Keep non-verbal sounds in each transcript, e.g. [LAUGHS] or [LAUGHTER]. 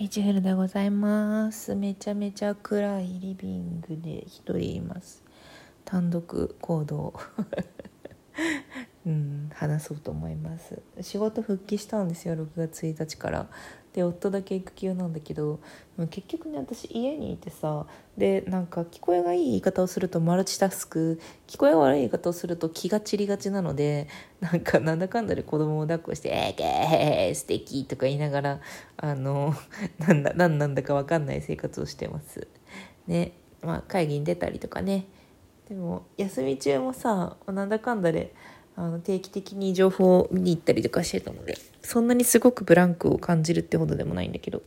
ミチフルでございます。めちゃめちゃ暗いリビングで一人います。単独行動。[LAUGHS] うん話そうと思います。仕事復帰したんですよ6月1日から。で夫だけ育休なんだけど結局ね私家にいてさでなんか聞こえがいい言い方をするとマルチタスク聞こえが悪い言い方をすると気が散りがちなのでなんかなんだかんだで子供を抱っこして「えー、けー素敵とか言いながらあの [LAUGHS] なんだ何なんだか分かんない生活をしてます。ねまあ、会議に出たりとかねでも休み中もさなんだかんだであの定期的に情報を見に行ったりとかしてたのでそんなにすごくブランクを感じるってほどでもないんだけどっ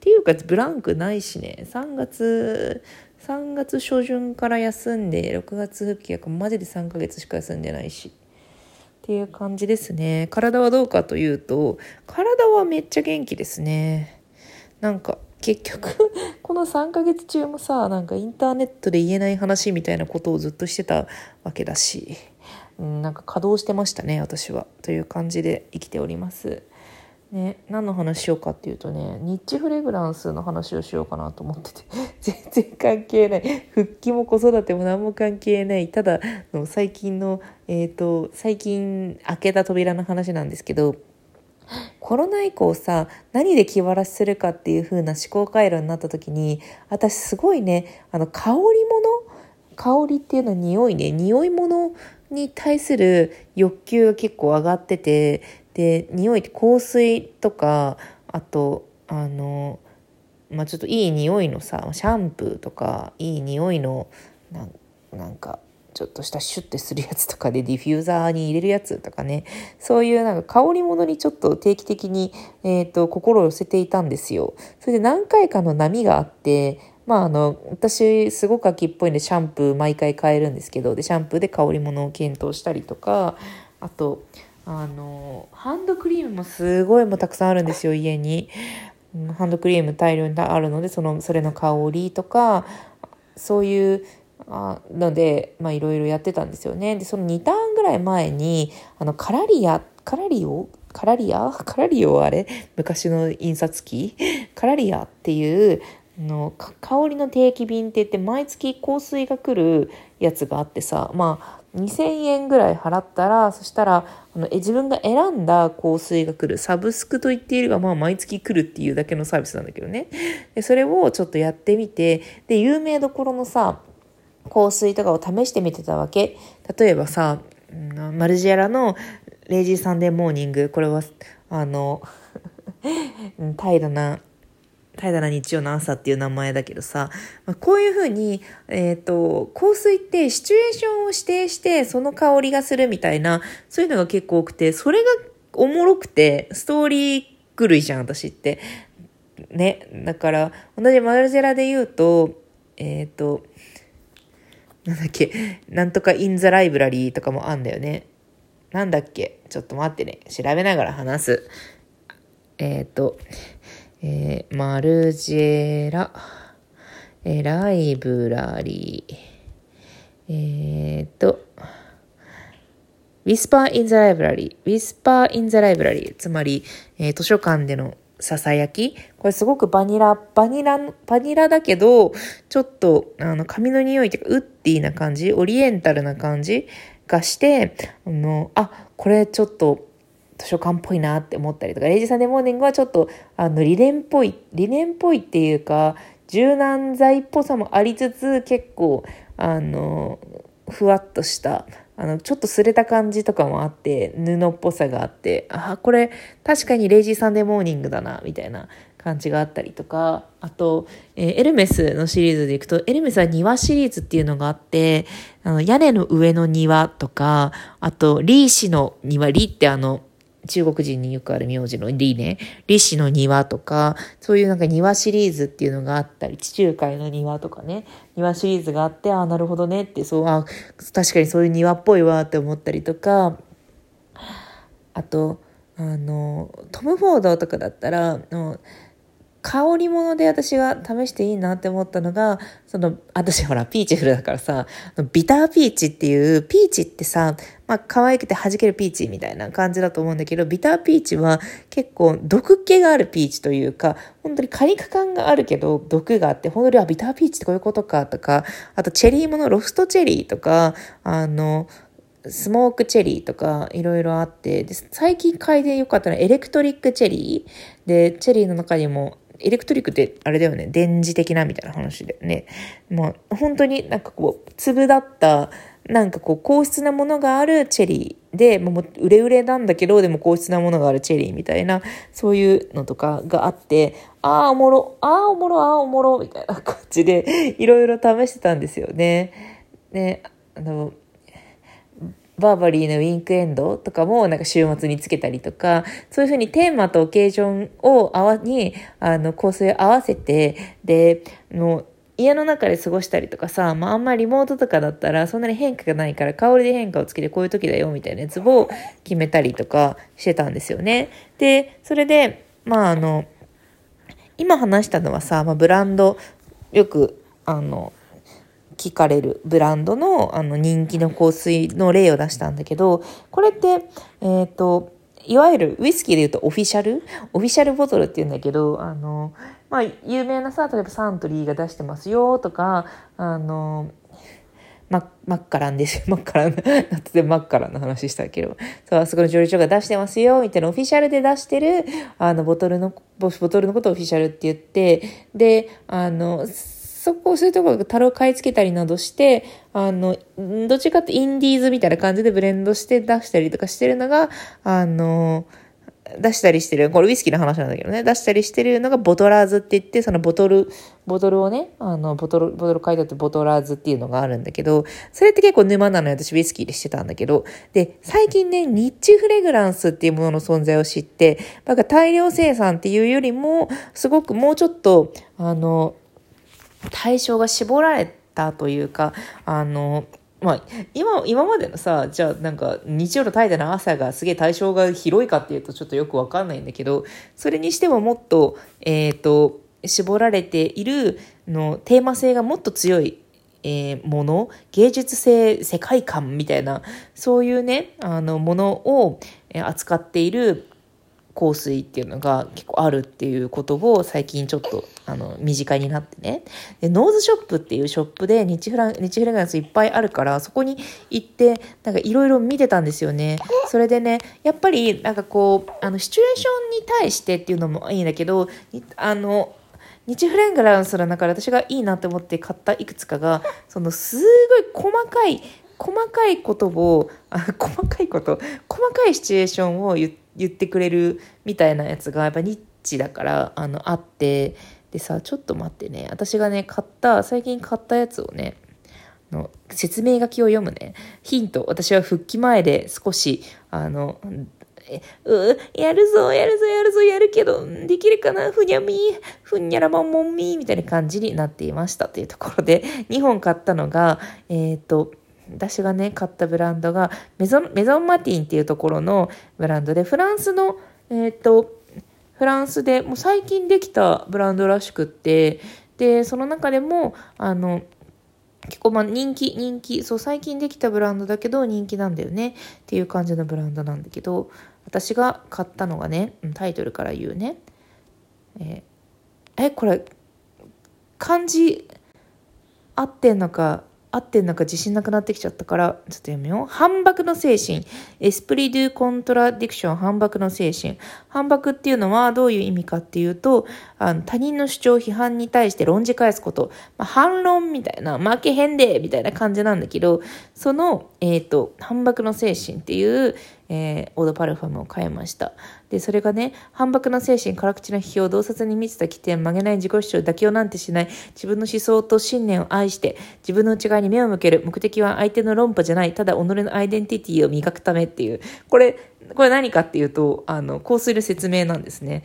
ていうかブランクないしね。3月3月初旬から休んで6月復帰やからマジで3ヶ月しか休んでないし。っていう感じですね。体はどうかというと体はめっちゃ元気ですね。なんか結局 [LAUGHS] この3ヶ月中もさなんかインターネットで言えない話みたいなことをずっとしてたわけだし、なんか稼働してましたね私はという感じで生きております。ね、何の話しようかっていうとねニッチフレグランスの話をしようかなと思ってて。[LAUGHS] 全然関係ない。復帰も子育ても何も関係ない。ただの最近のえっ、ー、と最近開けた扉の話なんですけどコロナ以降さ何で気晴らしするかっていう風な思考回路になった時に私すごいねあの香り物？香りっていうのは匂いね。匂い物に対する欲求が結構上がっててで匂いって香水とかあとあのまあちょっといい匂いのさシャンプーとかいい匂いのなんかちょっとしたシュッてするやつとかでディフューザーに入れるやつとかねそういうなんか香り物にちょっと定期的に、えーと心を寄せていたんですよ。それで何回かの波があってまああの、私すごく秋っぽいんでシャンプー毎回変えるんですけど、で、シャンプーで香り物を検討したりとか、あと、あの、ハンドクリームもすごいもうたくさんあるんですよ、家に。ハンドクリーム大量にあるので、その、それの香りとか、そういうあので、まあいろいろやってたんですよね。で、その2ターンぐらい前に、あの、カラリア、カラリオ？カラリア？カラリオあれ？昔の印刷機？カラリアっていうの香りの定期便って言って毎月香水が来るやつがあってさまあ2000円ぐらい払ったらそしたらあのえ自分が選んだ香水が来るサブスクと言っているがまあ毎月来るっていうだけのサービスなんだけどね。でそれをちょっとやってみてで有名どころのさ香水とかを試してみてたわけ。例えばさマルジェラのレイジーサンデーモーニング。これはあの [LAUGHS] 怠惰な怠惰な日曜の朝っていう名前だけどさ、まあ、こういうふうに、えっ、ー、と、香水ってシチュエーションを指定してその香りがするみたいな、そういうのが結構多くて、それがおもろくて、ストーリー狂いじゃん、私って。ね。だから、同じマルジェラで言うと、えっ、ー、と、なんだっけ、なんとかインザライブラリーとかもあんだよね。なんだっけちょっと待ってね。調べながら話す。えっ、ー、と、えー、マルジェラ、えー、ライブラリー、えー、と、Whisper in the Library, Whisper in the Library つまり、えー、図書館でのささやき。これすごくバニラ、バニラ、バニラだけど、ちょっと、あの、髪の匂いっていうか、ウッディな感じ、オリエンタルな感じ？がして、あの、あ、これちょっと、図書館っぽいなって思ったりとか、レイジサンデーモーニングはちょっと、あの、理念っぽい、理念っぽいっていうか、柔軟剤っぽさもありつつ、結構、あの、ふわっとした、あの、ちょっと擦れた感じとかもあって、布っぽさがあって、あ、これ、確かにレイジーサンデーモーニングだな、みたいな感じがあったりとか、あと、えー、エルメスのシリーズでいくと、エルメスは庭シリーズっていうのがあって、あの屋根の上の庭とか、あと、リーシの庭、リってあの、中国人によくある名字の李ね、李氏の庭とか、そういうなんか庭シリーズっていうのがあったり、地中海の庭とかね、庭シリーズがあって、ああ、なるほどねって、そう、あ確かにそういう庭っぽいわって思ったりとか、あと、あの、 Tom Ford とかだったら、の香り物で私が試していいなって思ったのが、その、私ほら、ピーチフルだからさ、 Bitter Peach っていう、ピーチってさ、まあ、可愛くて弾けるピーチみたいな感じだと思うんだけど、 Bitter Peach は結構毒気があるピーチというか、本当に果肉感があるけど、毒があって、本当に、あ、ビターピーチってこういうことかとか、あとチェリーもの、 Lost Cherry とか、あの、スモークチェリーとかいろいろあってで最近嗅いでよかったのはエレクトリックチェリー。でチェリーの中にもエレクトリックってあれだよね電磁的なみたいな話でねまあ本当になんかこう粒だったなんかこう硬質なものがあるチェリーでもう売れ売れなんだけどでも硬質なものがあるチェリーみたいなそういうのとかがあってああおもろああおもろああおもろみたいな感じでいろいろ試してたんですよね。ねあのバーバリーのウィンクエンドとかもなんか週末につけたりとか、そういうふうにテーマとオケーションを合わに、あの、構成合わせて、で、の、家の中で過ごしたりとかさ、まあ、あんまりリモートとかだったらそんなに変化がないから香りで変化をつけてこういう時だよみたいなやつを決めたりとかしてたんですよね。で、それで、まああの、今話したのはさ、まあ、ブランド、よく、あの、聞かれるブランドのあの人気の香水の例を出したんだけど、これって、えっ、ー、と、いわゆるウイスキーで言うとオフィシャル？オフィシャルボトルって言うんだけど、あの、まあ、有名なさ、例えばサントリーが出してますよとか、あの、マッカランですよ。[LAUGHS] マッカラン。夏でマッカランの話したけど。そう、あそこの調理長が出してますよ、みたいなオフィシャルで出してる、あの、ボトルの、ボトルのことをオフィシャルって言って、で、あの、そこ、そういうところ樽を買い付けたりなどして、あの、どっちかってインディーズみたいな感じでブレンドして出したりとかしてるのが、あの、出したりしてる、これウイスキーの話なんだけどね、出したりしてるのがボトラーズって言って、そのボトル、ボトルをね、あの、ボトル、ボトル書いてあってボトラーズっていうのがあるんだけど、それって結構沼なのよ、私ウイスキーでしてたんだけど、で、最近ね、ニッチフレグランスっていうものの存在を知って、なんか大量生産っていうよりも、すごくもうちょっと、あの、対象が絞られたというか、あの、まあ、今、今までのさ、じゃあなんか日曜の怠惰な朝がすげえ対象が広いかっていうとちょっとよくわかんないんだけど、それにしてももっと、えっ、ー、と、絞られているのテーマ性がもっと強いえー、もの芸術性世界観みたいなそういうねあのものを扱っている香水っていうのが結構あるっていうことを最近ちょっとあの身近になってね。でノーズショップっていうショップで日フラ日フレグランスいっぱいあるからそこに行ってなんかいろいろ見てたんですよね。それでねやっぱりなんかこうあのシチュエーションに対してっていうのもいいんだけどあの日フレングランスの中で私がいいなって思って買ったいくつかがそのすごい細かい細かいことをあ細かいこと細かいシチュエーションを言って言ってくれるみたいなやつがやっぱニッチだからあのあってでさちょっと待ってね。私がね買った最近買ったやつをねの説明書きを読むね。ヒント私は復帰前で少しあのうやるぞ、やるぞ、やるぞ、やるけど、できるかな？ふにゃみ、ふにゃらまんもんみ、みたいな感じになっていました。というところで、2本買ったのが、えっ、ー、と、私がね、買ったブランドがメゾン、メゾンマティンっていうところのブランドで、フランスの、えっ、と、フランスでもう最近できたブランドらしくって、で、その中でも、あの、結構まあ人気、人気、そう最近できたブランドだけど人気なんだよねっていう感じのブランドなんだけど、私が買ったのがね、タイトルから言うね、えー、え、これ、漢字合ってんのか合ってんのか自信なくなってきちゃったから、ちょっと読めよ。反駁の精神。エスプリドゥコントラディクション、反駁の精神。反駁っていうのはどういう意味かっていうと、あの他人の主張、批判に対して論じ返すこと。まあ、反論みたいな、負けへんでみたいな感じなんだけど、その、えっ、ー、と、反駁の精神っていう、えー、オードパルファムを買いました。で、それがね、反駁の精神、辛口な批評、洞察に満ちた起点、曲げない自己主張、妥協なんてしない、自分の思想と信念を愛して、自分の内側に目を向ける、目的は相手の論破じゃない、ただ己のアイデンティティを磨くためっていう、これ、これ何かっていうと、あの、香水の説明なんですね。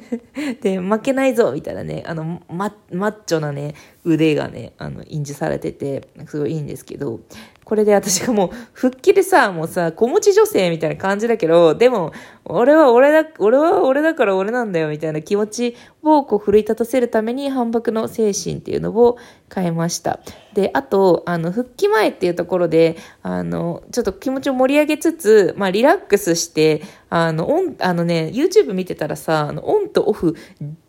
[LAUGHS] で、負けないぞみたいなね、あの、ママッチョなね、腕がね、あの、印字されてて、すごいいいんですけど、これで私がもう、復帰でさ、もうさ、子持ち女性みたいな感じだけど、でも、俺は俺だ、俺は俺だから俺なんだよみたいな気持ちをこう奮い立たせるために反駁の精神っていうのを変えました。で、あと、あの、復帰前っていうところで、あの、ちょっと気持ちを盛り上げつつ、まあ、リラックスして、あの、オン、あのね、YouTube 見てたらさ、あの、オンとオフ、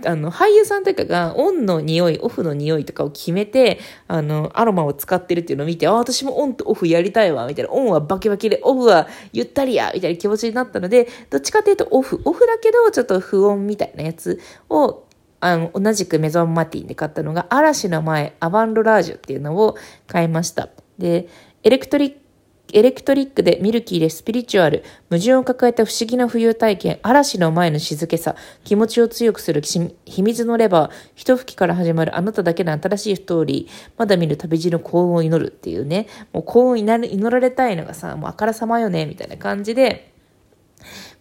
あの、俳優さんとかが、オンの匂い、オフの匂いとかを決めて、あの、アロマを使ってるっていうのを見て、あ、私もオンとオフやりたいわ、みたいな。オンはバキバキで、オフはゆったりや、みたいな気持ちになったので、どっちかっていうとオフ、オフだけど、ちょっと不穏みたいなやつをあの、同じく Maison Matine で買ったのが、嵐の前、 Avant l'Orage っていうのを買いました。で、エレクトリッエレクトリックでミルキーでスピリチュアル、矛盾を抱えた不思議な浮遊体験、嵐の前の静けさ、気持ちを強くする秘密のレバー、一吹きから始まるあなただけの新しいストーリー、まだ見る旅路の幸運を祈るっていうね、もう幸運祈られたいのがさ、もうあからさまよね、みたいな感じで、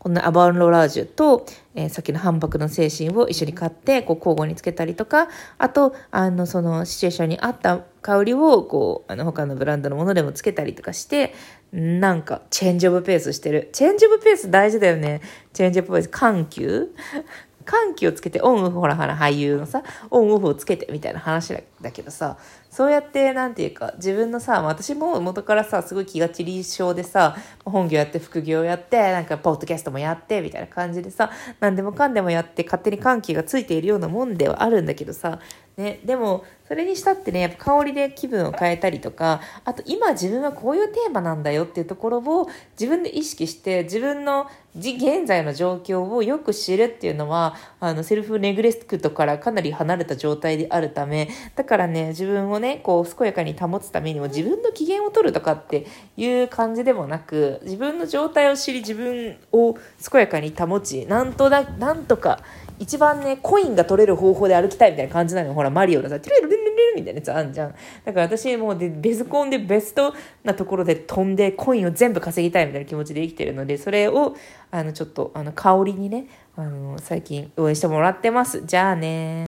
このアバンロラージュと、えー、さっきの反駁の精神を一緒に買って、こう交互につけたりとか、あと、あの、そのシチュエーションに合った香りを、こう、あの、他のブランドのものでもつけたりとかして、なんか、チェンジオブペースしてる。チェンジオブペース大事だよね。チェンジオブペース。緩急緩急をつけて、オンオフ、ほらほら、俳優のさ、オンオフをつけてみたいな話だけどさ、そうやって、なんていうか、自分のさ、私も元からさ、すごい気が散り性でさ、本業やって副業やって、なんか、ポッドキャストもやって、みたいな感じでさ、何でもかんでもやって、勝手に緩急がついているようなもんではあるんだけどさ、ね、でも、それにしたってね、やっぱ香りで気分を変えたりとか、あと今自分はこういうテーマなんだよっていうところを自分で意識して、自分の現在の状況をよく知るっていうのは、あの、セルフネグレスクトからかなり離れた状態であるため、だからね、自分をね、ねこう、健やかに保つためにも自分の機嫌を取るとかっていう感じでもなく、自分の状態を知り、自分を健やかに保ち、なんとな、なんとか、一番ね、コインが取れる方法で歩きたいみたいな感じなのよ。ほら、マリオのさ、ティルルルルルみたいなやつあんじゃん。だから私もうで、ベスコンでベストなところで飛んで、コインを全部稼ぎたいみたいな気持ちで生きてるので、それを、あの、ちょっと、あの、香りにね、あの、最近応援してもらってます。じゃあね